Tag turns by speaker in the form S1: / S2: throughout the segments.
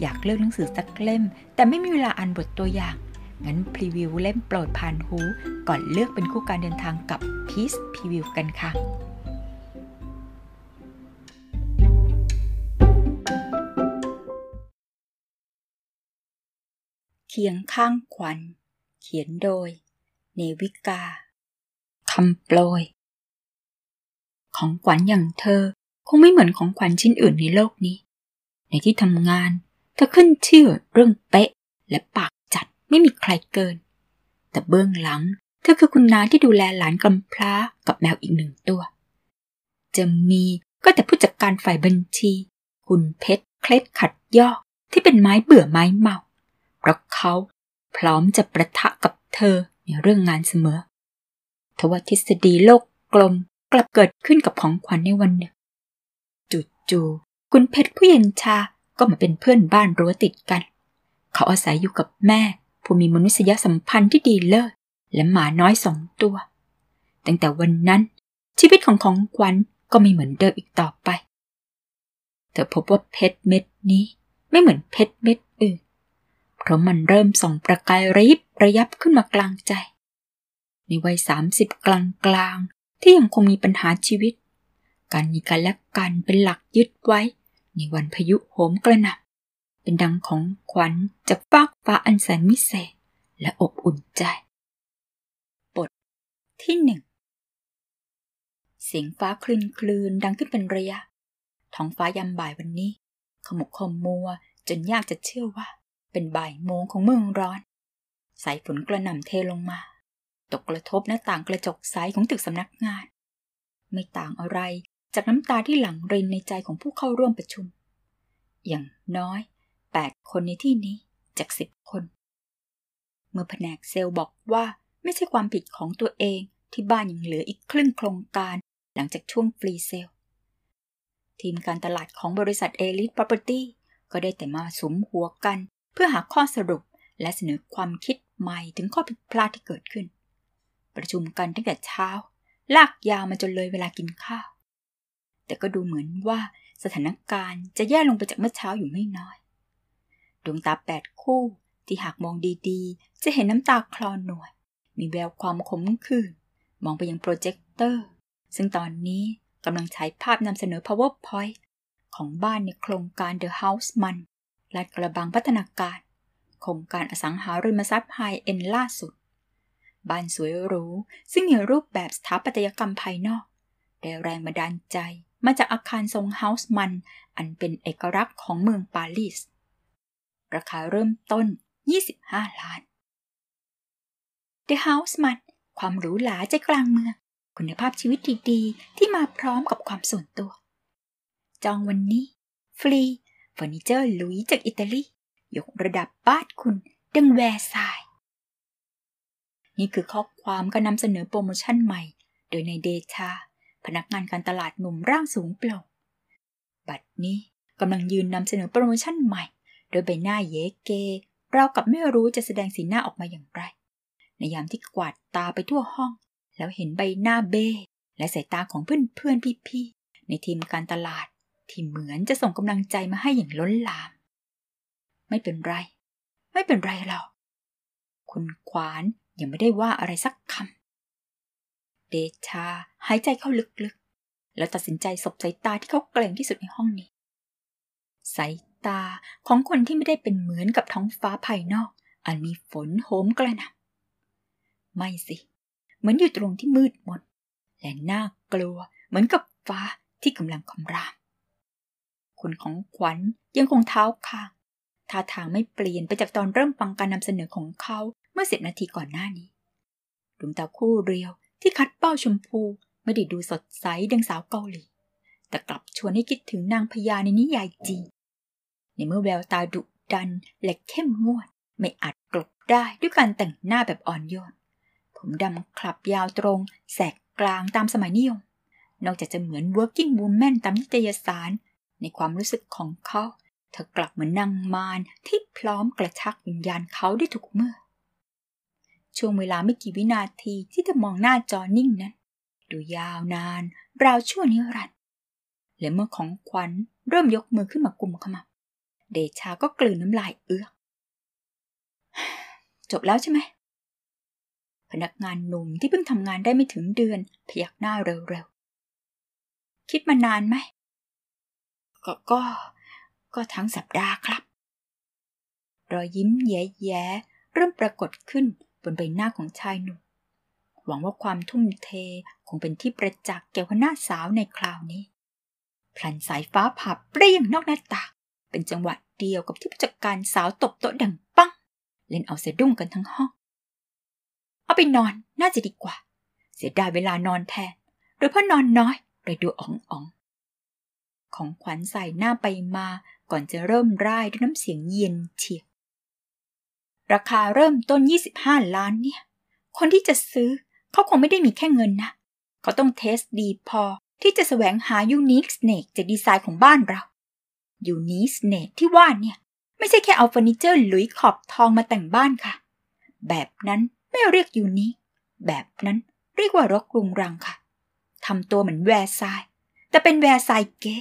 S1: อยากเลือกหนังสือสักเล่ม แต่ไม่มีเวลาอ่านบทตัวอย่าง งั้นพรีวิวเล่มโปรดผ่านหู ก่อนเลือกเป็นคู่การเดินทางกับพีซพรีวิวกันค่ะเคียงข้างขวัญ เขียนโดย เนวิกา คำโปรย ของขวัญอย่างเธอ คงไม่เหมือนของขวัญชิ้นอื่นในโลกนี้ ในที่ทำงาน เธอขึ้นชื่อเรื่องเป๊ะ และปากจัดไม่มีใครเกิน แต่เบื้องหลัง เธอคือคุณนาที่ดูแลหลานกำพร้ากับแมวอีกหนึ่งตัว จะมีก็แต่ผู้จัดการฝ่ายบัญชี คุณเพชรเคล็ดขัดยอกที่เป็นไม้เบื่อไม้เมาเพราะเขาพร้อมจะประทะกับเธอในเรื่องงานเสมอทว่าทฤษฎีโลกกลมกลับเกิดขึ้นกับของขวัญในวันหนึ่งจู่ๆคุณเพชรผู้เย็นชา ก็มาเป็นเพื่อนบ้านรั้วติดกัน เขาอาศัยอยู่กับแม่ ผู้มีมนุษยสัมพันธ์ที่ดีเลิศและหมาน้อยสองตัว ตั้งแต่วันนั้น ชีวิตของของขวัญก็ไม่เหมือนเดิมอีกต่อไป เธอพบว่าเพชรเม็ดนี้ไม่เหมือนเพชรเม็ดอื่น เพราะมันเริ่มส่องประกายระยิบระยับขึ้นมากลางใจ ในวัยสามสิบกลางกลางที่ยังคงมีปัญหาชีวิต การมีกันและกันเป็นหลักยึดไว้ ในวันพายุโหมกระหน่ำเป็นดังของขวัญจากฟากฟ้าอันแสนวิเศษและอบอุ่นใจ บทที่หนึ่งเสียงฟ้าคลืนคลืนดังขึ้นเป็นระยะ ท้องฟ้ายามบ่ายวันนี้ ขมุกขมัวจนยากจะเชื่อว่า เป็นบ่ายโมงของเมืองร้อน สายฝนกระหน่ำเทลงมา ตกกระทบหน้าต่างกระจกใสของตึกสำนักงาน ไม่ต่างอะไร จากน้ำตาที่หลั่งรินในใจของผู้เข้าร่วมประชุม อย่างน้อยแปดคนในที่นี้จากสิบคน เมื่อแผนกเซลล์บอกว่าไม่ใช่ความผิดของตัวเองที่บ้านยังเหลืออีกครึ่งโครงการหลังจากช่วงฟรีเซลทีมการตลาดของบริษัทเอลิท Property ก็ได้แต่มาสมหัวกัน เพื่อหาข้อสรุปและเสนอความคิดใหม่ถึงข้อผิดพลาดที่เกิดขึ้น ประชุมกันตั้งแต่เช้า ลากยาวมาจนเลยเวลากินข้าว แต่ก็ดูเหมือนว่าสถานการณ์จะแย่ลงไปจากเมื่อเช้าอยู่ไม่น้อย ดวงตาแปดคู่ที่หากมองดีๆ จะเห็นน้ำตาคลอหน่วย มีแววความขมขื่นมองไปยังโปรเจคเตอร์ ซึ่งตอนนี้กำลังฉายภาพนำเสนอ PowerPoint ของบ้านในโครงการ The Haussmann ลาดกระบังพัฒนาการ โครงการอสังหาริมทรัพย์ high-end ล่าสุด บ้านสวยหรูซึ่งมีรูปแบบสถาปัตยกรรมภายนอก ได้แรงบันดาลใจ มาจากอาคารทรง Haussmann อันเป็นเอกลักษณ์ของเมืองปารีส ราคาเริ่มต้น 25 ล้าน The House มันความหรูหราใจกลางเมือง คุณภาพชีวิตดีๆ ที่มาพร้อมกับความส่วนตัว จองวันนี้ ฟรีเฟอร์นิเจอร์หลุยส์จากอิตาลี ยกระดับบ้านคุณดังแวร์ซาย นี่คือข้อความการนำเสนอโปรโมชั่นใหม่ โดยนายเดชา พนักงานการตลาดหนุ่มร่างสูงโปร่งบัดนี้กำลังยืนนำเสนอโปรโมชั่นใหม่ โดยใบหน้าเยเกเรากับไม่รู้จะแสดงสีหน้าออกมาอย่างไร ในยามที่กวาดตาไปทั่วห้อง แล้วเห็นใบหน้าเบ้และสายตาของเพื่อนเพื่อนพี่ๆในทีมการตลาด ที่เหมือนจะส่งกำลังใจมาให้อย่างล้นหลาม ไม่เป็นไร ไม่เป็นไรหรอกคุณขวานยังไม่ได้ว่าอะไรสักคำ เดชา หายใจเข้าลึกๆ แล้วตัดสินใจสบสายตาที่เขาเกรงที่สุดในห้องนี้ สายตาของคนที่ไม่ได้เป็นเหมือนกับท้องฟ้าภายนอก อันมีฝนโหมกระหน่ำไม่สิ เหมือนอยู่ตรงที่มืดมนและน่ากลัวเหมือนกับฟ้าที่กำลังคำรามคุณของขวัญยังคงเท้าคางท่าทางไม่เปลี่ยนไปจากตอนเริ่มฟังการนำเสนอของเขาเมื่อสิบนาทีก่อนหน้านี้ดวงตาคู่เรียว ที่คัดเป้าชมพูไม่ได้ดูสดใสดังสาวเกาหลี แต่กลับชวนให้คิดถึงนางพญาในนิยายจีนในเมื่อแววตาดุดันและเข้มงวด ไม่อาจกลบได้ด้วยการแต่งหน้าแบบอ่อนโยน ผมดำคลับยาวตรง แสกกลางตามสมัยนิยม นอกจากจะเหมือน working woman ตามนิตยสาร ในความรู้สึกของเขา เธอกลับเหมือนนางมารที่พร้อมกระชักวิญญาณเขาได้ทุกเมื่อ ช่วงเวลาไม่กี่วินาทีที่เธอมองหน้าจอนิ่งนั้น ดูยาวนาน ราวชั่วนิรันดร์และเมื่อของขวัญเริ่มยกมือขึ้นมากลุ่มขมับเดชาก็กลืนน้ำลายเอื้อก จบแล้วใช่ไหม พนักงานหนุ่มที่เพิ่งทำงานได้ไม่ถึงเดือน พยักหน้าเร็วๆ คิดมานานไหม ก็ก็ ก็ทั้งสัปดาห์ครับ รอยยิ้มแย้ๆเริ่มปรากฏขึ้น นใบหน้าของชายหนุ่ม หวังว่าความทุ่มเทคงเป็นที่ประจักษ์แก่หัวหน้าสาวในคราวนี้ พลันสายฟ้าผ่าเปรี้ยงนอกหน้าตาเป็นจังหวะเดียวกับที่ผู้จัดการสาวตบโต๊ะดังปัง เล่นเอาเสะดุ้งกันทั้งห้อง เอาไปนอนน่าจะดีกว่า เสียดายเวลานอนแทนหรือเพราะนอนน้อยเลยดูอ่องอ่องของขวัญใส่หน้าไปมาก่อนจะเริ่มร่ายด้วยน้ำเสียงเย็นเฉียบ ราคาเริ่มต้น 25 ล้านเนี่ย คนที่จะซื้อเขาคงไม่ได้มีแค่เงินนะ เขาต้องเทสดีพอที่จะแสวงหายูนิคสเนกจากดีไซน์ของบ้านเรายูนิคสเนกที่ว่าเนี่ย ไม่ใช่แค่เอาเฟอร์นิเจอร์หลุยส์ขอบทองมาแต่งบ้านค่ะ แบบนั้นไม่เรียก unique แบบนั้นเรียกว่ารกรุงรังค่ะทำตัวเหมือนแวร์ซายแต่เป็นแวร์ซายเก๊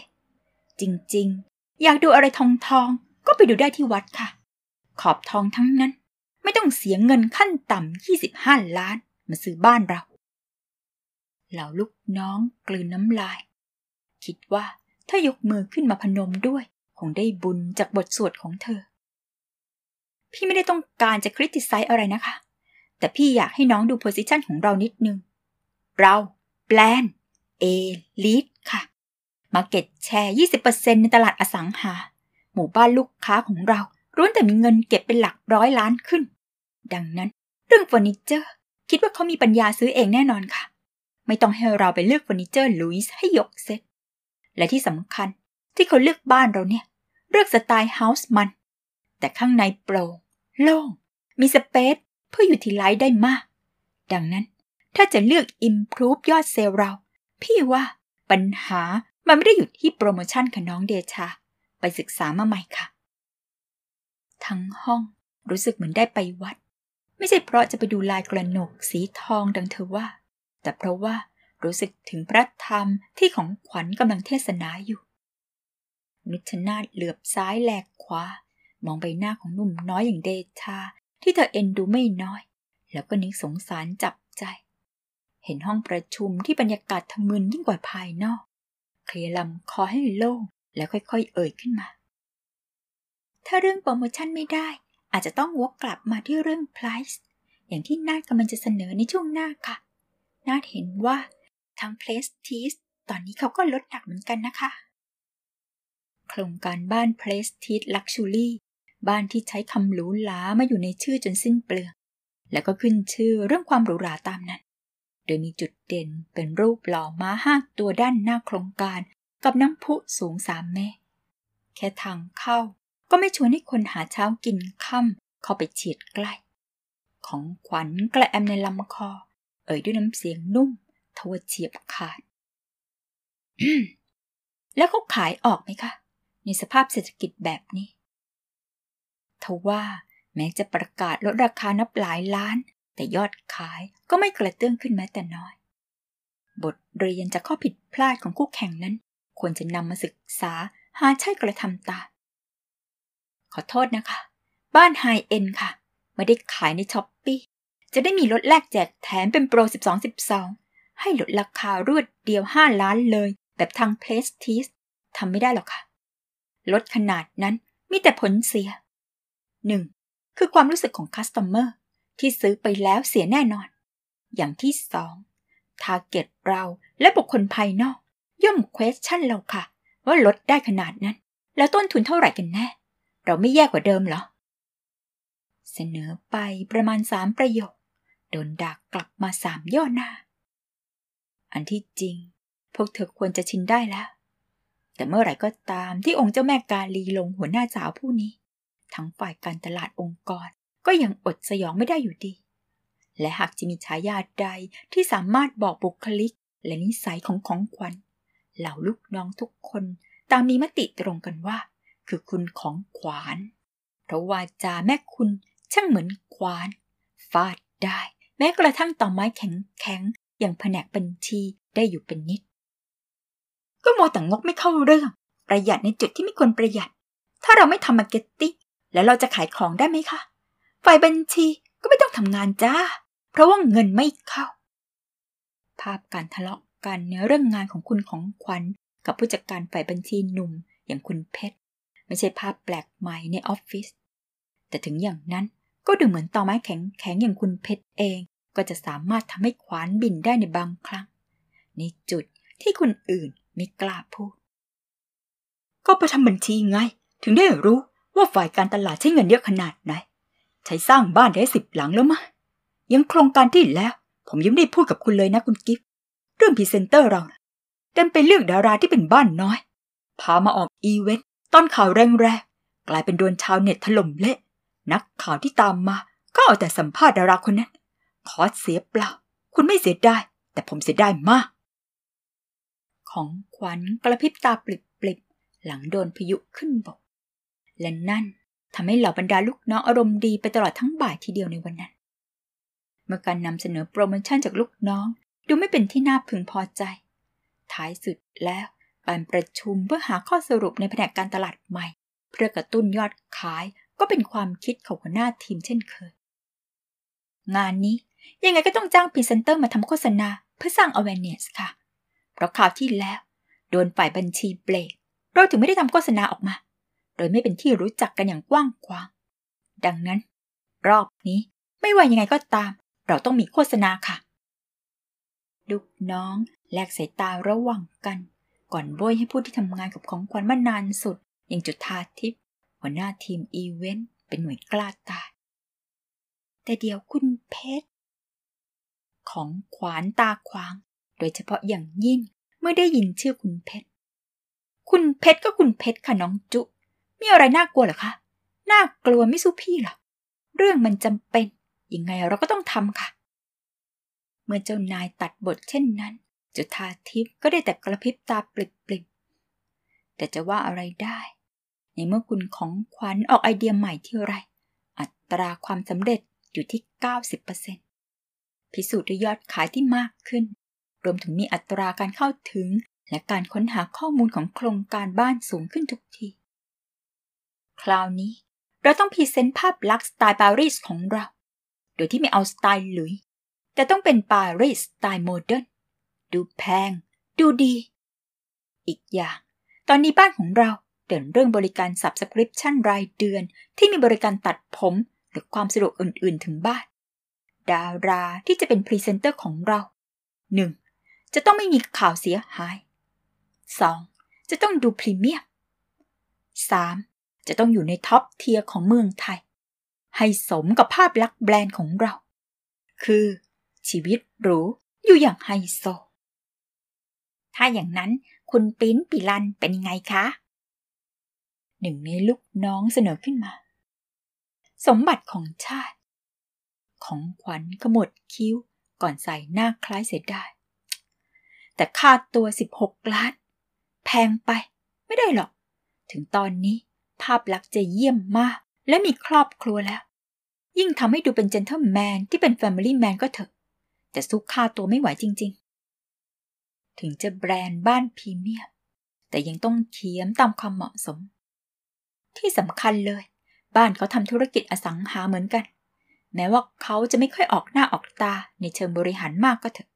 S1: จริงๆ อยากดูอะไรทองทองก็ไปดูได้ที่วัดค่ะ ขอบทองทั้งนั้น ไม่ต้องเสียเงินขั้นต่ำ25 ล้านมาซื้อบ้านเรา เหล่าลูกน้องกลืนน้ำลาย คิดว่าถ้ายกมือขึ้นมาพนมด้วย คงได้บุญจากบทสวดของเธอ พี่ไม่ได้ต้องการจะ criticize อะไรนะคะ แต่พี่อยากให้น้องดู position ของเรานิดนึง เราแบรนด์ elite ค่ะ market share 20%ในตลาดอสังหา หมู่บ้านลูกค้าของเรา ล้วนแต่มีเงินเก็บเป็นหลักร้อยล้านขึ้น ดังนั้นเรื่องเฟอร์นิเจอร์ คิดว่าเขามีปัญญาซื้อเองแน่นอนค่ะ ไม่ต้องให้เราไปเลือกเฟอร์นิเจอร์หลุยส์ให้ยกเซ็ตและที่สำคัญที่เขาเลือกบ้านเราเนี่ย เลือกสไตล์ Haussmann แต่ข้างในโปร่งโล่ง มี space เพื่อ utilize ได้มาก ดังนั้นถ้าจะเลือก Improve ยอดเซลล์เรา พี่ว่าปัญหามันไม่ได้อยู่ที่โปรโมชั่นค่ะน้องเดชา ไปศึกษามาใหม่ค่ะ ทั้งห้อง รู้สึกเหมือนได้ไปวัด ไม่ใช่เพราะจะไปดูลายกระหนกสีทองดังเธอว่า แต่เพราะว่ารู้สึกถึงพระธรรมที่ของขวัญกำลังเทศนาอยู่ นุชนาธเหลือบซ้ายแลกขวามองใบหน้าของหนุ่มน้อยอย่างเดชา ที่เธอเอ็นดูไม่น้อย แล้วก็นึกสงสารจับใจ เห็นห้องประชุมที่บรรยากาศทะมึนยิ่งกว่าภายนอก เคลียลำคอให้โล่งแล้วค่อยๆ เอ่ยขึ้นมา ถ้าเรื่องโปรโมชั่นไม่ได้ อาจจะต้องวกกลับมาที่เรื่อง price อย่างที่นาดกำลังจะเสนอในช่วงหน้าค่ะ นาดเห็นว่าทาง Prestige ตอนนี้เขาก็ลดหนักเหมือนกันนะคะ โครงการบ้านเพลสทิสลักชูรี่บ้านที่ใช้คำหรูหรามาอยู่ในชื่อจนสิ้นเปลือง แล้วก็ขึ้นชื่อเรื่องความหรูหราตามนั้น โดยมีจุดเด่นเป็นรูปหล่อม้าห้าตัวด้านหน้าโครงการกับน้ำพุสูงสามเมตร แค่ทางเข้า ก็ไม่ชวนให้คนหาเช้ากินค่ำเข้าไปเฉียดใกล้ ของขวัญกระแอมในลำคอ เอ่ยด้วยน้ำเสียงนุ่มทวเฉียบขาด แล้วเขาขายออกไหมคะ ในสภาพเศรษฐกิจแบบนี้ทว่าแม้จะประกาศลดราคานับหลายล้าน แต่ยอดขายก็ไม่กระเตื้องขึ้นแม้แต่น้อย บทเรียนจากข้อผิดพลาดของคู่แข่งนั้น ควรจะนำมาศึกษาหาใช่กระทำตาม ขอโทษนะคะ บ้าน high-end ค่ะ ไม่ได้ขายใน Shopee จะได้มีลดแลกแจกแถมเป็นโปร 12 12 ให้ลดราคารวดเดียว 5 ล้านเลย แบบทาง prestige ทำไม่ได้หรอกค่ะ ลดขนาดนั้นมีแต่ผลเสีย 1. คือความรู้สึกของ customerที่ซื้อไปแล้วเสียแน่นอน อย่างที่สอง target เราและบุคคลภายนอก ย่อม question เราค่ะ ว่าลดได้ขนาดนั้น แล้วต้นทุนเท่าไหร่กันแน่ เราไม่แย่กว่าเดิมเหรอ เสนอไปประมาณสามประโยค โดนดักกลับมาสามย่อหน้า อันที่จริง พวกเธอควรจะชินได้แล้ว แต่เมื่อไหร่ก็ตามที่องค์เจ้าแม่กาลีลงหัวหน้าสาวผู้นี้ ทั้งฝ่ายการตลาดองค์กรก็ยังอดสยองไม่ได้อยู่ดี และหากจะมีฉายาใดที่สามารถบอกบุคลิก และนิสัยของของขวัญเหล่าลูกน้องทุกคนตางมีมติตรงกันว่า คือคุณของขวาน เพราะวาจาแม่คุณช่างเหมือนขวาน ฟาดได้ แม้กระทั่งต่อไม้แข็งๆอย่างแผนกบัญชีได้อยู่เป็นนิด ก็โมแต่งกไม่เข้าเรื่อง ประหยัดในจุดที่ไม่ควรประหยัด ถ้าเราไม่ทำ marketing แล้วเราจะขายของได้ไหมคะฝ่ายบัญชีก็ไม่ต้องทำงานจ้า เพราะว่าเงินไม่เข้า ภาพการทะเลาะกันในเรื่องงานของคุณของขวัญกับผู้จัดการฝ่ายบัญชีหนุ่มอย่างคุณเพชร ไม่ใช่ภาพแปลกใหม่ในออฟฟิศ แต่ถึงอย่างนั้นก็ดูเหมือนตอไม้แข็งแข็งอย่างคุณเพชรเอง ก็จะสามารถทำให้ขวานบินได้ในบางครั้ง ในจุดที่คนอื่นไม่กล้าพูด ก็ไปทำบัญชีไง ถึงได้รู้ว่าฝ่ายการตลาดใช้เงินเยอะขนาดไหน ใช้สร้างบ้านได้สิบหลังแล้วมะ ยังโครงการที่แล้ว ผมยังไม่ได้พูดกับคุณเลยนะคุณกิฟเรื่องพรีเซนเตอร์เรานะดันไปเลือกดาราที่เป็นบ้านน้อย พามาออกอีเวนต์ ตอนข่าวแรงๆกลายเป็นโดนชาวเน็ตถล่มเละ นักข่าวที่ตามมา ก็เอาแต่สัมภาษณ์ดาราคนนั้น ขอเสียเปล่า คุณไม่เสียได้แต่ผมเสียได้มาก ของขวัญกระพริบตาปลิบๆ หลังโดนพายุขึ้นบก และนั่นทำให้เหล่าบรรดาลูกน้องอารมณ์ดีไปตลอดทั้งบ่ายทีเดียวในวันนั้น เมื่อการนำเสนอโปรโมชั่นจากลูกน้อง ดูไม่เป็นที่น่าพึงพอใจ ท้ายสุดแล้ว การประชุมเพื่อหาข้อสรุปในแผนกการตลาดใหม่ เพื่อกระตุ้นยอดขายก็เป็นความคิดของหัวหน้าทีมเช่นเคย งานนี้ยังไงก็ต้องจ้างพรีเซนเตอร์มาทำโฆษณาเพื่อสร้าง awareness ค่ะ เพราะคราวที่แล้ว โดนฝ่ายบัญชีเบรกเราถึงไม่ได้ทำโฆษณาออกมา โดยไม่เป็นที่รู้จักกันอย่างกว้างขวางดังนั้น รอบนี้ไม่ว่ายังไงก็ตาม เราต้องมีโฆษณาค่ะ ลูกน้องแลกสายตาระหว่างกัน ก่อนโบยให้ผู้ที่ทำงานกับของขวัญมานานสุด อย่างจุดทาทิพย์หัวหน้าทีมอีเวนต์เป็นหน่วยกล้าตายแต่เดี๋ยวคุณเพชร ของขวานตาขวาง โดยเฉพาะอย่างยิ่งเมื่อได้ยินชื่อคุณเพชร คุณเพชรก็คุณเพชรค่ะน้องจุ มีอะไรน่ากลัวหรอคะ น่ากลัวไม่สู้พี่หรอ เรื่องมันจำเป็น ยังไงเราก็ต้องทำค่ะ เมื่อเจ้านายตัดบทเช่นนั้น จุธาทิพย์ก็ได้แต่กระพริบตาปลิบๆแต่จะว่าอะไรได้ ในเมื่อคุณของขวัญออกไอเดียใหม่ที่ไร อัตราความสำเร็จอยู่ที่ 90%พิสูจน์ด้วยยอดขายที่มากขึ้น รวมถึงมีอัตราการเข้าถึง และการค้นหาข้อมูลของโครงการบ้านสูงขึ้นทุกที คราวนี้เราต้องพรีเซนต์ภาพลักษณ์สไตล์ปารีสของเรา โดยที่ไม่เอาสไตล์หลุยส์ แต่ต้องเป็นปารีสสไตล์โมเดิร์น ดูแพง ดูดี อีกอย่าง ตอนนี้บ้านของเราเดินเรื่องบริการ subscription รายเดือนที่มีบริการตัดผมหรือความสะดวกอื่นๆถึงบ้าน ดาราที่จะเป็นพรีเซนเตอร์ของเรา 1. จะต้องไม่มีข่าวเสียหาย 2. จะต้องดูพรีเมียม 3. จะต้องอยู่ใน top tier ของเมืองไทย ให้สมกับภาพลักษณ์แบรนด์ของเรา คือ ชีวิตหรูอยู่อย่างไฮโซ ถ้าอย่างนั้นคุณปิ้นปิลันเป็นยังไงคะ หนึ่งในลูกน้องเสนอขึ้นมา สมบัติของชาติ ของขวัญขมวดคิ้วก่อนใส่หน้าคล้ายเสียได้แต่ค่าตัว16ล้าน แพงไป ไม่ได้หรอก ถึงตอนนี้ภาพลักษณ์จะเยี่ยมมาก และมีครอบครัวแล้ว ยิ่งทำให้ดูเป็น gentleman ที่เป็น family man ก็เถอะ แต่สู้ค่าตัวไม่ไหวจริงๆ ถึงจะแบรนด์บ้านพรีเมียม แต่ยังต้องเขียมตามความเหมาะสม ที่สำคัญเลย บ้านเขาทำธุรกิจอสังหาเหมือนกัน แม้ว่าเขาจะไม่ค่อยออกหน้าออกตาในเชิงบริหารมากก็เถอะ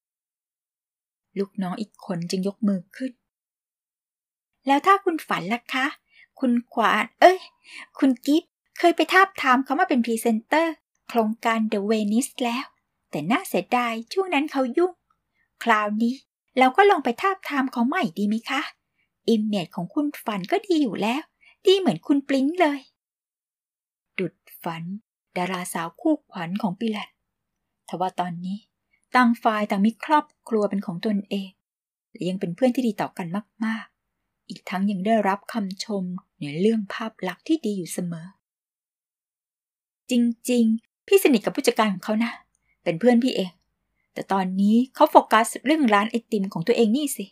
S1: ลูกน้องอีกคนจึงยกมือขึ้น แล้วถ้าคุณฝันล่ะคะ คุณขวาน เอ้ย คุณกิฟเคยไปทาบทามเขามาเป็นพรีเซนเตอร์ โครงการ The Venice แล้ว แต่น่าเสียดายช่วงนั้นเขายุ่ง คราวนี้ เราก็ลองไปทาบทามเขาใหม่ดีไหมคะ image ของคุณฝันก็ดีอยู่แล้ว ดีเหมือนคุณปิลันเลย ดุจฝัน ดาราสาวคู่ขวัญของปิลันทว่าตอนนี้ต่างฝ่ายต่างมีครอบครัวเป็นของตนเอง และยังเป็นเพื่อนที่ดีต่อกันมาก ๆ อีกทั้งยังได้รับคำชมในเรื่องภาพลักษณ์ที่ดีอยู่เสมอ จริง ๆ พี่สนิทกับผู้จัดการของเขานะ เป็นเพื่อนพี่เอง แต่ตอนนี้เขาโฟกัสเรื่องร้านไอติมของตัวเองนี่สิ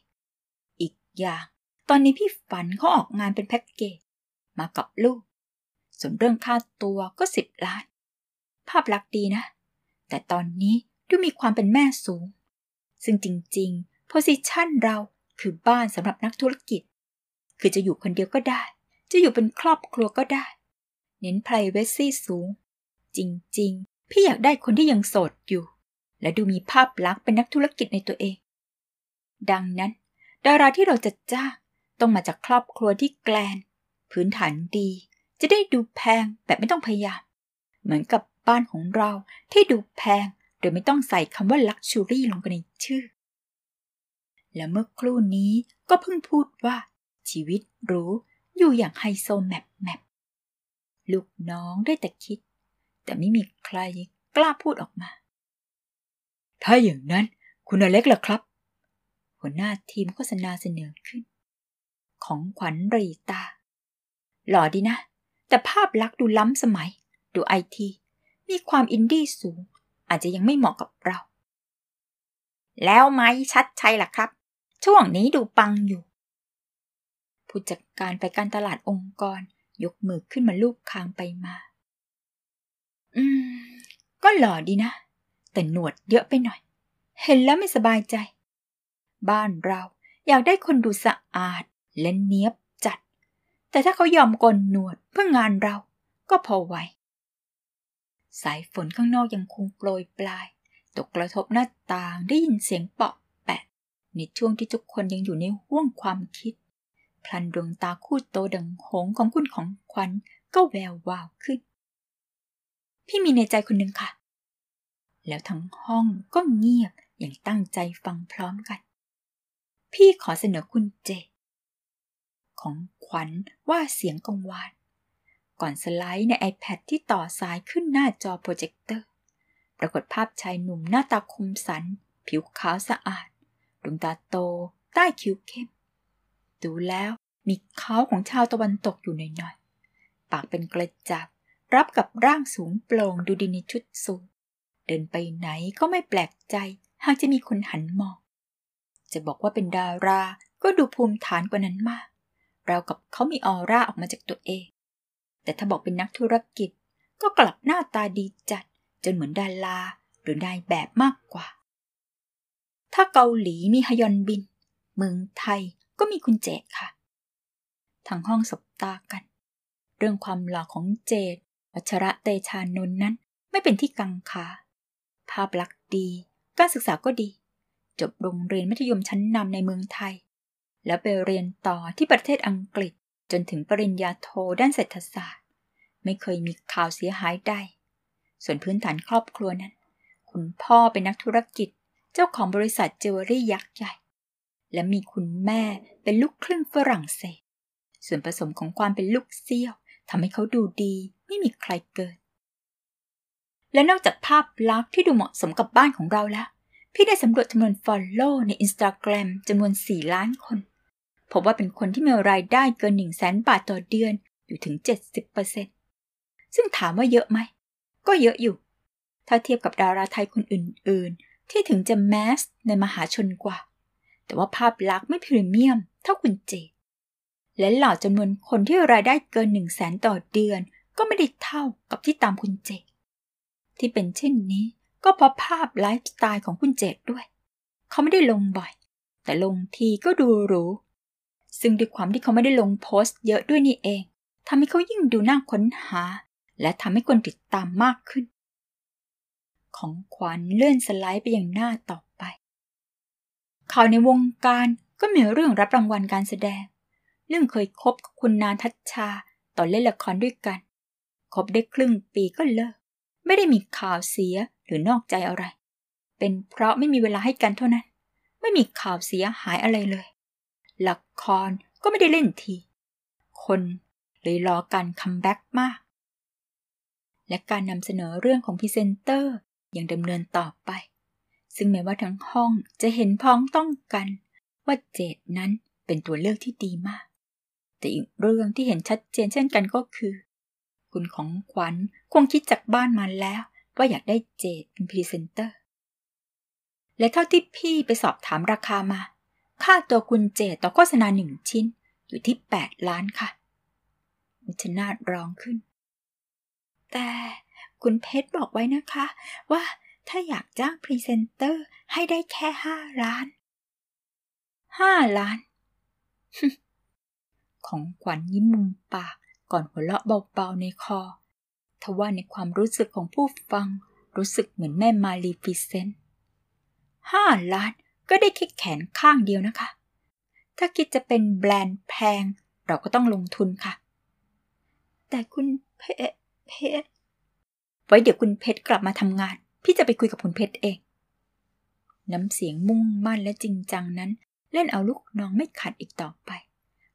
S1: อีกอย่าง ตอนนี้พี่ฝันเขาออกงานเป็นแพ็กเกจ มากับลูก ส่วนเรื่องค่าตัวก็สิบล้าน ภาพลักษณ์ดีนะ แต่ตอนนี้ดูมีความเป็นแม่สูง ซึ่งจริงๆ โพสิชันเราคือบ้านสำหรับนักธุรกิจ คือจะอยู่คนเดียวก็ได้ จะอยู่เป็นครอบครัวก็ได้ เน้น p r i เวซี่สูง จริงๆ พี่อยากได้คนที่ยังโสดอยู่ และดูมีภาพลักษณ์เป็นนักธุรกิจในตัวเอง ดังนั้น ดาราที่เราจะจ้างต้องมาจากครอบครัวที่แกลนพื้นฐานดี จะได้ดูแพงแบบไม่ต้องพยายาม เหมือนกับบ้านของเราที่ดูแพงโดยไม่ต้องใส่คำว่าลักชูรี่ลงไปในชื่อ และเมื่อครู่นี้ก็เพิ่งพูดว่า ชีวิตรู้อยู่อย่างไฮโซแมปแมปลูกน้องได้แต่คิด แต่ไม่มีใครกล้าพูดออกมา ถ้าอย่างนั้นคุณอเล็กล่ะครับ หัวหน้าทีมโฆษณาเสนอขึ้น ของขวัญรีตา หล่อดีนะ แต่ภาพลักษณ์ดูล้ำสมัย ดูไอที มีความอินดี้สูง อาจจะยังไม่เหมาะกับเรา แล้วไหมชัดชัยล่ะครับ ช่วงนี้ดูปังอยู่ ผู้จัดการไปการตลาดองค์กรยกมือขึ้นมาลูบคางไปมา อืม ก็หล่อดีนะ แต่หนวดเยอะไปหน่อย เห็นแล้วไม่สบายใจ บ้านเราอยากได้คนดูสะอาดและเนียบจัด แต่ถ้าเขายอมกลหนวดเพื่องานเราก็พอไหว สายฝนข้างนอกยังคงโปรยปลาย ตกกระทบหน้าต่างได้ยินเสียงเปาะแปะ ในช่วงที่ทุกคนยังอยู่ในห้วงความคิด พลันดวงตาคู่โตดังหงของคุณของขวัญก็แวววาวขึ้น พี่มีในใจคนหนึ่งค่ะ แล้วทั้งห้องก็เงียบอย่างตั้งใจฟังพร้อมกัน พี่ขอเสนอคุณเจด ของขวัญว่าเสียงกังวานก่อนสไลด์ใน iPad ที่ต่อสายขึ้นหน้าจอโปรเจคเตอร์ ปรากฏภาพชายหนุ่มหน้าตาคมสัน ผิวขาวสะอาด ดวงตาโต ใต้คิ้วเข้ม ดูแล้วมีเขาของชาวตะวันตกอยู่หน่อยๆ ปากเป็นกระจับ รับกับร่างสูงโปร่งดูดีในชุดสูง เดินไปไหนก็ไม่แปลกใจ หากจะมีคนหันมอง จะบอกว่าเป็นดาราก็ดูภูมิฐานกว่านั้นมาก เรากับเขามีออร่าออกมาจากตัวเอง แต่ถ้าบอกเป็นนักธุรกิจก็กลับหน้าตาดีจัด จนเหมือนดาราหรือนายแบบมากกว่า ถ้าเกาหลีมีฮยอนบิน เมืองไทยก็มีคุณเจดค่ะทั้งห้องสบตากัน เรื่องความหล่อของเจดวัชระเตชานนท์นั้นไม่เป็นที่กังขา ภาพลักษณ์ดี การศึกษาก็ดี จบโรงเรียนมัธยมชั้นนำในเมืองไทย แล้วไปเรียนต่อที่ประเทศอังกฤษจนถึงปริญญาโทด้านเศรษฐศาสตร์ ไม่เคยมีข่าวเสียหายใด ส่วนพื้นฐานครอบครัวนั้น คุณพ่อเป็นนักธุรกิจ เจ้าของบริษัทเจวเวลรี่ยักษ์ใหญ่ และมีคุณแม่เป็นลูกครึ่งฝรั่งเศส ส่วนผสมของความเป็นลูกเซี่ยวทำให้เขาดูดี ไม่มีใครเกิน และนอกจากภาพลักษณ์ที่ดูเหมาะสมกับบ้านของเราแล้ว พี่ได้สำรวจจำนวน Follow ใน Instagram จำนวน 4 ล้านคน พบว่าเป็นคนที่มีรายได้เกิน 1 0 0 0 0แสนบาทต่อเดือนอยู่ถึง 70%ซึ่งถามว่าเยอะไหม ก็เยอะอยู่ ถ้าเทียบกับดาราไทยคนอื่น ๆ ที่ถึงจะแมสในมหาชนกว่า แต่ว่าภาพลักษณ์ไม่พรีเมียม เท่าคุณเจ และเหล่าจำนวนคนที่รายได้เกิน 1 0 0 0 0แสนต่อเดือนก็ไม่ได้เท่ากับที่ตามคุณเจ ที่เป็นเช่นนี้ ก็เพราะภาพไลฟ์สไตล์ของคุณเจดด้วย เขาไม่ได้ลงบ่อย แต่ลงทีก็ดูหรูซึ่งด้วยความที่เขาไม่ได้ลงโพสต์เยอะด้วยนี่เองทำให้เขายิ่งดูน่าค้นหา และทำให้คนติดตามมากขึ้น ของขวัญเลื่อนสไลด์ไปอยังหน้าต่อไป ข่าวในวงการก็มีเรื่องรับรางวัลการแสดง เรื่องเคยคบกับคุณนาทัชชาตอนเล่นละครด้วยกัน คบได้ครึ่งปีก็เลิก ไม่ได้มีข่าวเสียหรือนอกใจอะไร เป็นเพราะไม่มีเวลาให้กันเท่านั้น ไม่มีข่าวเสียหายอะไรเลยละครก็ไม่ได้เล่นที คนเลยรอการ comeback มาก และการนำเสนอเรื่องของพรีเซนเตอร์ยังดำเนินต่อไป ซึ่งแม้ว่าทั้งห้องจะเห็นพ้องต้องกัน ว่าเจดนั้นเป็นตัวเลือกที่ดีมาก แต่อีกเรื่องที่เห็นชัดเจนเช่นกันก็คือ คุณของขวัญคงคิดจากบ้านมาแล้ว ว่าอยากได้เจดเป็นพรีเซนเตอร์ และเท่าที่พี่ไปสอบถามราคามา ค่าตัวคุณเจดต่อโฆษณาหนึ่งชิ้น อยู่ที่ 8 ล้านค่ะมิชนาดร้องขึ้น แต่คุณเพชรบอกไว้นะคะ ว่าถ้าอยากจ้างพรีเซนเตอร์ให้ได้แค่ห้าล้าน ห้าล้าน ของขวัญยิ้มมุมปาก ก่อนหัวเราะเบาๆในคอ ทว่าในความรู้สึกของผู้ฟังรู้สึกเหมือนแม่มารีฟิเซนห้าล้านก็ได้แค่แขนข้างเดียวนะคะ ถ้าคิดจะเป็นแบรนด์แพง เราก็ต้องลงทุนค่ะ แต่คุณเพชรเพชรไว้เดี๋ยวคุณเพชรกลับมาทำงาน พี่จะไปคุยกับคุณเพชรเอง น้ำเสียงมุ่งมั่นและจริงจังนั้น เล่นเอาลูกน้องไม่ขัดอีกต่อไป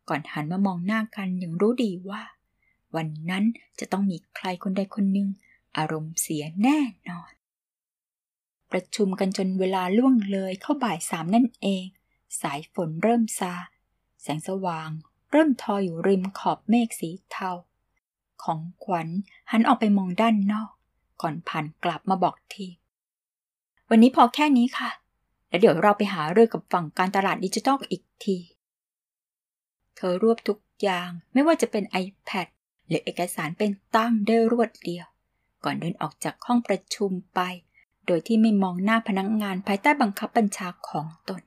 S1: ก่อนหันมามองหน้ากันอย่างรู้ดีว่า วันนั้นจะต้องมีใครคนใดคนหนึ่งอารมณ์เสียแน่นอน ประชุมกันจนเวลาล่วงเลยเข้าบ่ายสามนั่นเอง สายฝนเริ่มซา แสงสว่าง เริ่มทออยู่ริมขอบเมฆสีเทา ของขวัญหันออกไปมองด้านนอก ก่อนผ่านกลับมาบอกที วันนี้พอแค่นี้ค่ะ แล้วเดี๋ยวเราไปหาเรื่องกับฝั่งการตลาดดิจิทัลอีกที เธอรวบทุกอย่างไม่ว่าจะเป็น iPad หรือเอกสารเป็นตั้งได้รวดเดียว ก่อนเดินออกจากห้องประชุมไป โดยที่ไม่มองหน้าพนักงงานภายใต้บังคับบัญชาของตน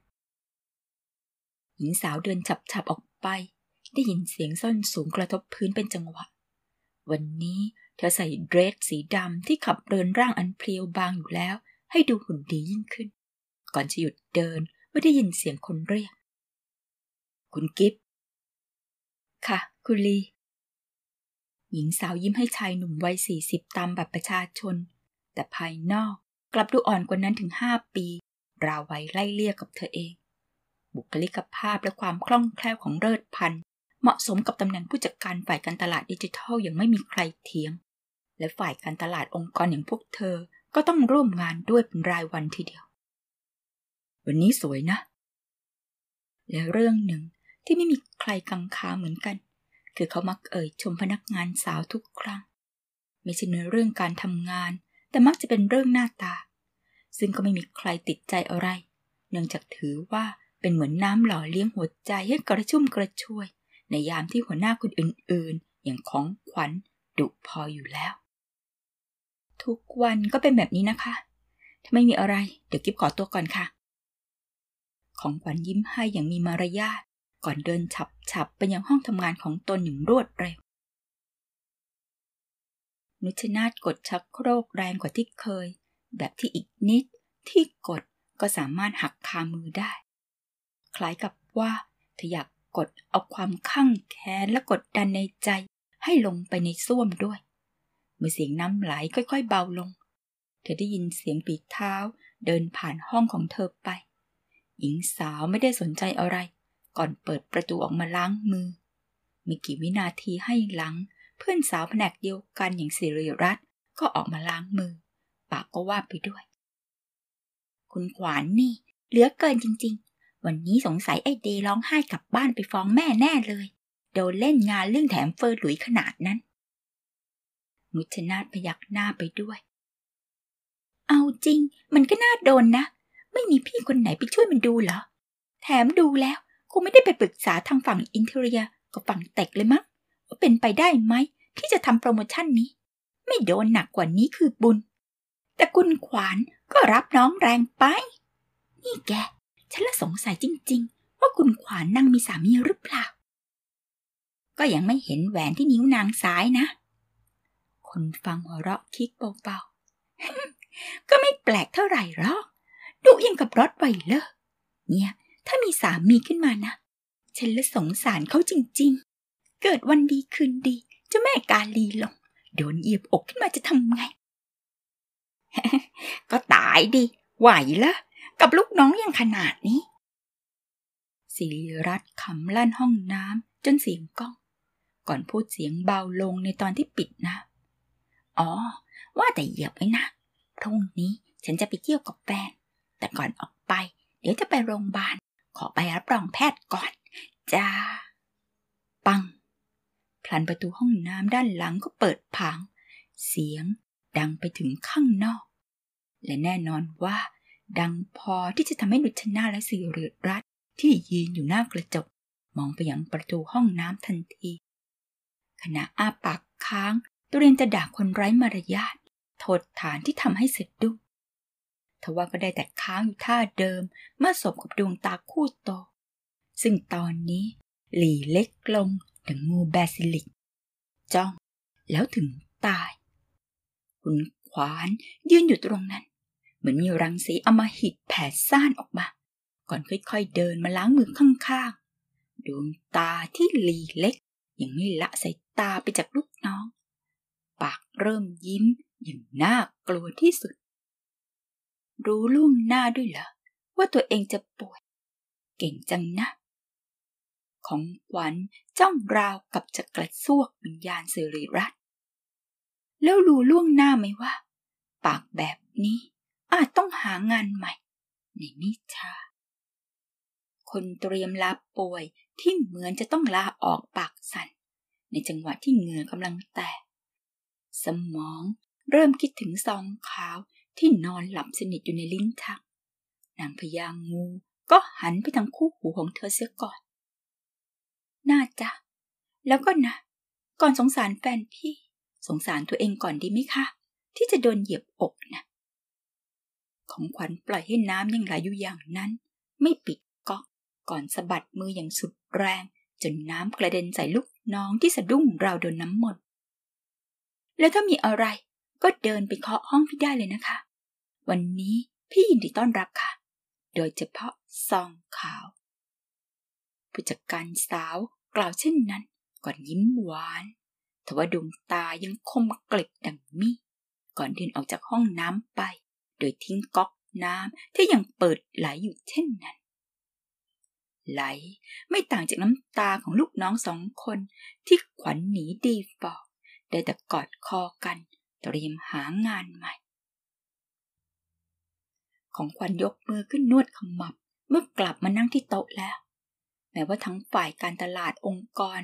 S1: หญิงสาวเดินฉับๆออกไป ได้ยินเสียงส้นสูงกระทบพื้นเป็นจังหวะ วันนี้เธอใส่เดรสสีดำที่ขับเดินร่างอันเพลียวบางอยู่แล้ว ให้ดูหุ่นดียิ่งขึ้น ก่อนจะหยุดเดินเมื่อได้ยินเสียงคนเรียก คุณกิฟค่ะ คุณลี หญิงสาวยิ้มให้ชายหนุ่มวัยสี่สิบตามบัตรประชาชน แต่ภายนอกกลับดูอ่อนกว่านั้นถึงห้าปี ราววัยไล่เลี่ยกับเธอเอง บุคลิกภาพและความคล่องแคล่วของเลิศพันธ์เหมาะสมกับตำแหน่งผู้จัดการฝ่ายการตลาดดิจิทัลอย่างไม่มีใครเทียง และฝ่ายการตลาดองค์กรอย่างพวกเธอก็ต้องร่วมงานด้วยเป็นรายวันทีเดียว วันนี้สวยนะ และเรื่องหนึ่งที่ไม่มีใครกังขาเหมือนกัน คือเขามักเอ่ยชมพนักงานสาวทุกครั้ง ไม่ใช่ในเรื่องการทำงาน แต่มักจะเป็นเรื่องหน้าตา ซึ่งก็ไม่มีใครติดใจอะไร เนื่องจากถือว่าเป็นเหมือนน้ำหล่อเลี้ยงหัวใจให้กระชุ่มกระชวย ในยามที่หัวหน้าคนอื่นๆ อย่างของขวัญดุพออยู่แล้ว ทุกวันก็เป็นแบบนี้นะคะ ถ้าไม่มีอะไร เดี๋ยวกิ๊บขอตัวก่อนค่ะ ของขวัญยิ้มให้อย่างมีมารยาท ก่อนเดินฉับฉับไปยังห้องทำงานของตนอย่างรวดเร็ว นุชนาธกดชักโครกแรงกว่าที่เคย แบบที่อีกนิดที่กดก็สามารถหักคามือได้ คล้ายกับว่าเธออยากกดเอาความข้างแค้นและกดดันในใจให้ลงไปในส้วมด้วย เมื่อเสียงน้ำไหลค่อยๆเบาลง เธอได้ยินเสียงปีเท้าเดินผ่านห้องของเธอไป หญิงสาวไม่ได้สนใจอะไร ก่อนเปิดประตูออกมาล้างมือ มีกี่วินาทีให้หลัง เพื่อนสาวแผนกเดียวกันอย่างสิริรัตน์ก็ออกมาล้างมือ ปากก็ว่าไปด้วย คุณขวานนี่ เหลือเกินจริง ๆ วันนี้สงสัยไอ้เดร้องไห้กลับบ้านไปฟ้องแม่แน่เลยโดนเล่นงานเรื่องแถมเฟอร์หลุยขนาดนั้น มุชนาธพยักหน้าไปด้วย เอาจริง มันก็น่าโดนนะ ไม่มีพี่คนไหนไปช่วยมันดูเหรอ แถมดูแล้ว คงไม่ได้ไปปรึกษาทางฝั่งอินเทอร์เนียกับฝั่งเต็กเลยมั้งว่าเป็นไปได้ไหมที่จะทำโปรโมชั่นนี้ ไม่โดนหนักกว่านี้คือบุญ แต่คุณขวานก็รับน้องแรงไป นี่แก ฉันละสงสัยจริง ๆ ว่าคุณขวานนั่งมีสามีหรือเปล่า ก็ยังไม่เห็นแหวนที่นิ้วนางซ้ายนะ คนฟังหัวเราะคิกเบาๆก็ไม่แปลกเท่าไหร่หรอกดูยังกับรถไวเลอร์เนี่ย ถ้ามีสามีขึ้นมานะ ฉันละสงสารเขาจริงๆ เกิดวันดีคืนดีเจ้าแม่กาลีลง โดนเหยียบอกขึ้นมาจะทำไง ก็ตายดิ ไหวละกับลูกน้องอย่างขนาดนี้สิริรัตน์ขำลั่นห้องน้ำจนเสียงก้อง ก่อนพูดเสียงเบาลงในตอนที่ปิดนะ อ๋อ ว่าแต่เหยียบไว้นะ พรุ่งนี้ฉันจะไปเที่ยวกับแฟน แต่ก่อนออกไป เดี๋ยวจะไปโรงพยาบาล ขอใบรับรองแพทย์ก่อนจ้า ปัง พลันประตูห้องน้ำด้านหลังก็เปิดผาง เสียงดังไปถึงข้างนอก และแน่นอนว่า ดังพอที่จะทำให้นุชนาและสิริรัตที่ยืนอยู่หน้ากระจก มองไปยังประตูห้องน้ำทันที ขณะอ้าปากค้างตัวเรียนจะด่าคนไร้มารยาทโทษฐานที่ทำให้เสร็จดุ้ง ทว่าก็ได้แต่ค้างอยู่ท่าเดิมเมื่อสบกับดวงตาคู่โต ซึ่งตอนนี้หลีเล็กลงดังงูแบซิลิก จ้องแล้วถึงตาย คุณขวานยืนอยู่ตรงนั้น เหมือนมีรังสีอมหิตแผ่ซ่านออกมา ก่อนค่อยๆเดินมาล้างมือข้างๆ ดวงตาที่หลีเล็ก ยังไม่ละสายตาไปจากลูกน้อง ปากเริ่มยิ้มอย่างน่ากลัวที่สุด รู้ล่วงหน้าด้วยเหรอว่าตัวเองจะป่วย เก่งจังนะ ของขวัญจ้องราวกับจะกระซวกวิญญาณสิริรัตน์แล้วรู้ล่วงหน้าไหมว่า ปากแบบนี้อาจต้องหางานใหม่ ในนิชา คนเตรียมลาป่วยที่เหมือนจะต้องลาออกปากสัน่น ในจังหวะที่เหงื่อกำลังแตกสมองเริ่มคิดถึงซองขาว ที่นอนหลับสนิทอยู่ในลิ้นชักนางพญางูก็หันไปทางคู่หูของเธอเสียก่อน น่าจะแล้วก็นะ ก่อนสงสารแฟนพี่ สงสารตัวเองก่อนดีไหมคะ ที่จะโดนเหยียบอกนะ ของขวัญปล่อยให้น้ำยังไหลอยู่อย่างนั้น ไม่ปิดก๊อกก่อนสะบัดมืออย่างสุดแรง จนน้ำกระเด็นใส่ลูกน้องที่สะดุ้งราวโดนน้ำมนต์แล้วถ้ามีอะไรก็เดินไปเคาะห้องพี่ได้เลยนะคะ วันนี้พี่ยินดีต้อนรับค่ะ โดยเฉพาะซองขาว ผู้จัดการสาวกล่าวเช่นนั้นก่อนยิ้มหวานแต่ว่าดวงตายังคมกลิบดังมีก่อนเดินออกจากห้องน้ำไป โดยทิ้งก๊อกน้ำที่ยังเปิดไหลอยู่เช่นนั้น ไหลไม่ต่างจากน้ำตาของลูกน้องสองคนที่ขวัญหนีดีฟอกได้แต่กอดคอกันเตรียมหางานใหม่ ของขวัญยกมือขึ้นนวดขมับ เมื่อกลับมานั่งที่โต๊ะแล้ว แม้ว่าทั้งฝ่ายการตลาดองค์กร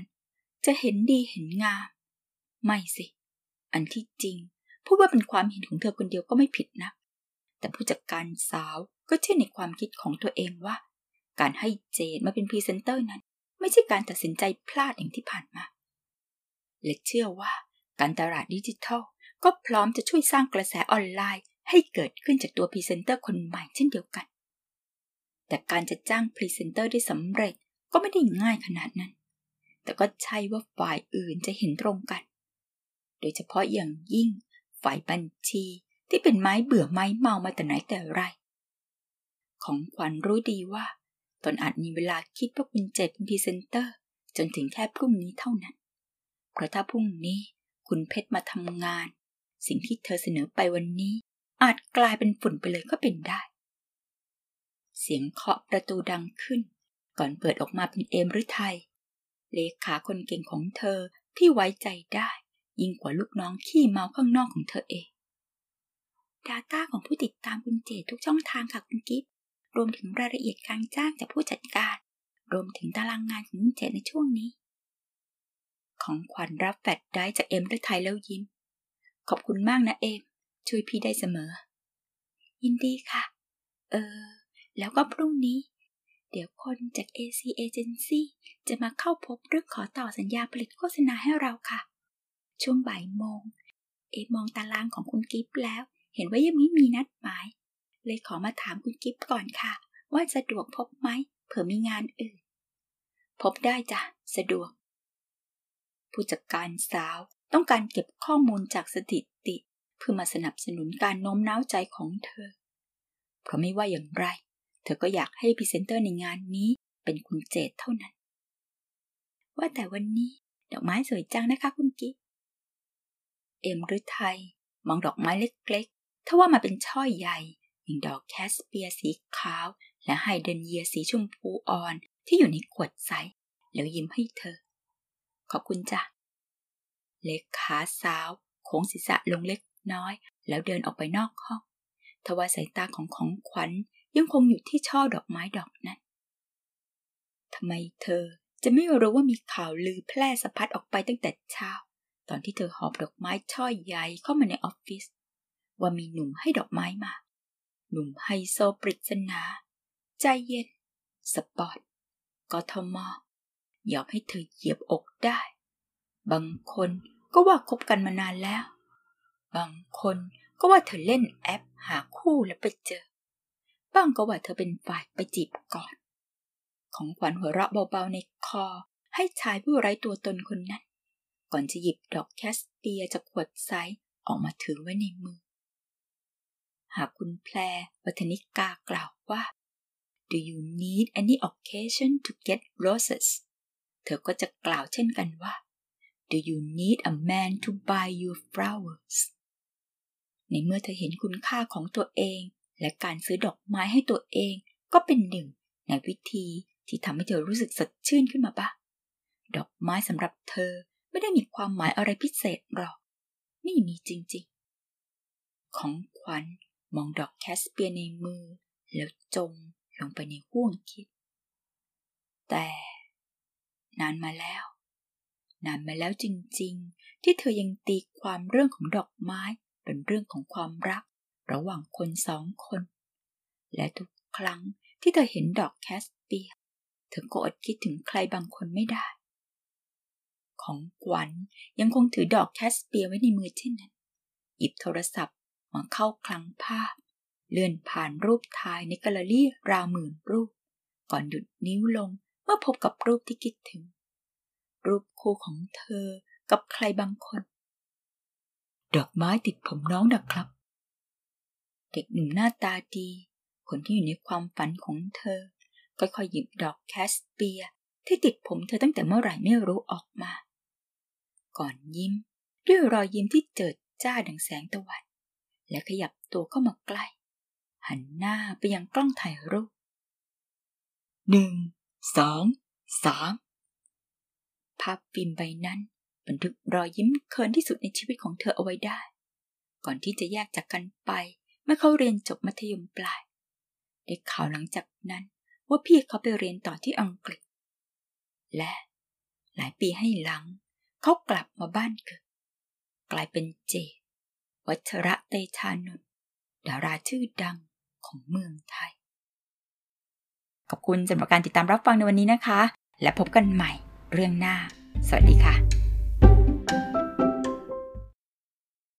S1: จะเห็นดีเห็นงาม ไม่สิ อันที่จริง พูดว่าเป็นความเห็นของเธอคนเดียวก็ไม่ผิดนะ แต่ผู้จัดการสาวก็เชื่อในความคิดของตัวเองว่า การให้เจดมาเป็นพรีเซนเตอร์นั้น ไม่ใช่การตัดสินใจพลาดอย่างที่ผ่านมา และเชื่อว่าการตลาดดิจิทัลก็พร้อมจะช่วยสร้างกระแสออนไลน์ ให้เกิดขึ้นจากตัวพรีเซนเตอร์คนใหม่เช่นเดียวกัน แต่การจะจ้างพรีเซนเตอร์ได้สำเร็จก็ไม่ได้ง่ายขนาดนั้น แต่ก็ใช่ว่าฝ่ายอื่นจะเห็นตรงกัน โดยเฉพาะอย่างยิ่งฝ่ายบัญชีที่เป็นไม้เบื่อไม้เมามาแต่ไหนแต่ไร ของขวัญรู้ดีว่าตนอาจมีเวลาคิดว่าคุณเจดเป็นพรีเซนเตอร์ จนถึงแค่พรุ่งนี้เท่านั้น เพราะถ้าพรุ่งนี้คุณเพชรมาทำงาน สิ่งที่เธอเสนอไปวันนี้ อาจกลายเป็นฝุ่นไปเลยก็เป็นได้ เสียงเคาะประตูดังขึ้น ก่อนเปิดออกมาเป็นเอมหรือไทยเลขาคนเก่งของเธอที่ไว้ใจได้ ยิ่งกว่าลูกน้องขี้เมาข้างนอกของเธอเองดาต้าของผู้ติดตามคุณเจทุกช่องทางค่ะคุณกิฟรวมถึงรายละเอียดการจ้างจากผู้จัดการ รวมถึงตารางงานของคุณเจในช่วงนี้ ของขวัญรับแฟดได้จากเอ็มหรือไทยแล้วยิ้ม ขอบคุณมากนะเอ็ม ช่วยพี่ได้เสมอ ยินดีค่ะ เออ แล้วก็พรุ่งนี้ เดี๋ยวคนจาก AC Agency จะมาเข้าพบเรื่องขอต่อสัญญาผลิตโฆษณาให้เราค่ะ ช่วงบ่ายโมง เอมองตารางของคุณกิฟแล้ว เห็นว่ายังไม่มีนัดหมาย เลยขอมาถามคุณกิฟก่อนค่ะ ว่าสะดวกพบไหมเผื่อมีงานอื่น พบได้จ้ะ สะดวก ผู้จัดการสาวต้องการเก็บข้อมูลจากสถิติ เพื่อมาสนับสนุนการโน้มน้าวใจของเธอ เพราะไม่ว่าอย่างไร เธอก็อยากให้พรีเซนเตอร์ในงานนี้เป็นคุณเจตเท่านั้น ว่าแต่วันนี้ดอกไม้สวยจังนะคะคุณกิ๊เอ็มหรือไทยมองดอกไม้เล็กๆถ้าว่ามาเป็นช่อใหญ่อย่างดอกแคสเปียสีขาว และไฮเดรนเยียสีชมพูอ่อนที่อยู่ในขวดใส แล้วยิ้มให้เธอ ขอบคุณจ้ะเล็กขาสาว โค้งศีรษะลงเล็ก น้อย แล้วเดินออกไปนอกห้อง ทว่าสายตาของของขวัญยังคงอยู่ที่ช่อดอกไม้ดอกนั้นทำไมเธอจะไม่รู้ว่ามีข่าวลือแพร่สะพัดออกไปตั้งแต่เช้า ตอนที่เธอหอบดอกไม้ช่อใหญ่เข้ามาในออฟฟิศว่ามีหนุ่มให้ดอกไม้มา หนุ่มไฮโซปริศนา ใจเย็น สปอร์ตกทมยากให้เธอเหยียบอกได้ บางคนก็ว่าคบกันมานานแล้ว บางคนก็ว่าเธอเล่นแอปหาคู่แล้วไปเจอ บ้างก็ว่าเธอเป็นฝ่ายไปจีบก่อน ของขวัญหัวเราะเบาๆในคอให้ชายผู้ไร้ตัวตนคนนั้น ก่อนจะหยิบดอกแคสเปียจากขวดไซออกมาถือไว้ในมือ หากคุณแพรวัฒนิกากล่าวว่า Do you need any occasion to get roses เธอก็จะกล่าวเช่นกันว่า Do you need a man to buy you flowers ในเมื่อเธอเห็นคุณค่าของตัวเอง และการซื้อดอกไม้ให้ตัวเองก็เป็นหนึ่ง ในวิธีที่ทำให้เธอรู้สึกสดชื่นขึ้นมาบ้างดอกไม้สำหรับเธอไม่ได้มีความหมายอะไรพิเศษหรอก ไม่มีจริงๆ ของขวัญมองดอกแคสเปียในมือ แล้วจมลงไปในห้วงคิด แต่ นานมาแล้ว นานมาแล้วจริงๆ ที่เธอยังตีความเรื่องของดอกไม้ เป็นเรื่องของความรักระหว่างคนสองคน และทุกครั้งที่เธอเห็นดอกแคสเปียเธอก็อดคิดถึงใครบางคนไม่ได้ ของขวัญยังคงถือดอกแคสเปียไว้ในมือเช่นนั้น หยิบโทรศัพท์มาเข้าคลังภาพ เลื่อนผ่านรูปถ่ายในแกลเลอรี่ราวหมื่นรูป ก่อนหยุดนิ้วลงเมื่อพบกับรูปที่คิดถึง รูปคู่ของเธอกับใครบางคน ดอกไม้ติดผมน้องนะครับ เด็กหนุ่มหน้าตาดี คนที่อยู่ในความฝันของเธอ ค่อยๆหยิบดอกแคสเปีย ที่ติดผมเธอตั้งแต่เมื่อไหร่ไม่รู้ออกมา ก่อนยิ้ม ด้วยรอยยิ้มที่เจิดจ้าดังแสงตะวัน และขยับตัวเข้ามาใกล้ หันหน้าไปยังกล้องถ่ายรูปหนึ่งสองสามภาพฟิล์มใบนั้น บันทึกรอยยิ้มเคินที่สุดในชีวิตของเธอเอาไว้ได้ ก่อนที่จะแยกจากกันไป เมื่อเขาเรียนจบมัธยมปลาย ได้ข่าวหลังจากนั้นว่าพี่เขาไปเรียนต่อที่อังกฤษ และหลายปีให้หลัง เขากลับมาบ้านเกิด กลายเป็นเจวัชระเตชานนท์ดาราชื่อดังของเมืองไทย ขอบคุณสำหรับการติดตามรับฟังในวันนี้นะคะ และพบกันใหม่เรื่องหน้า สวัสดีค่ะ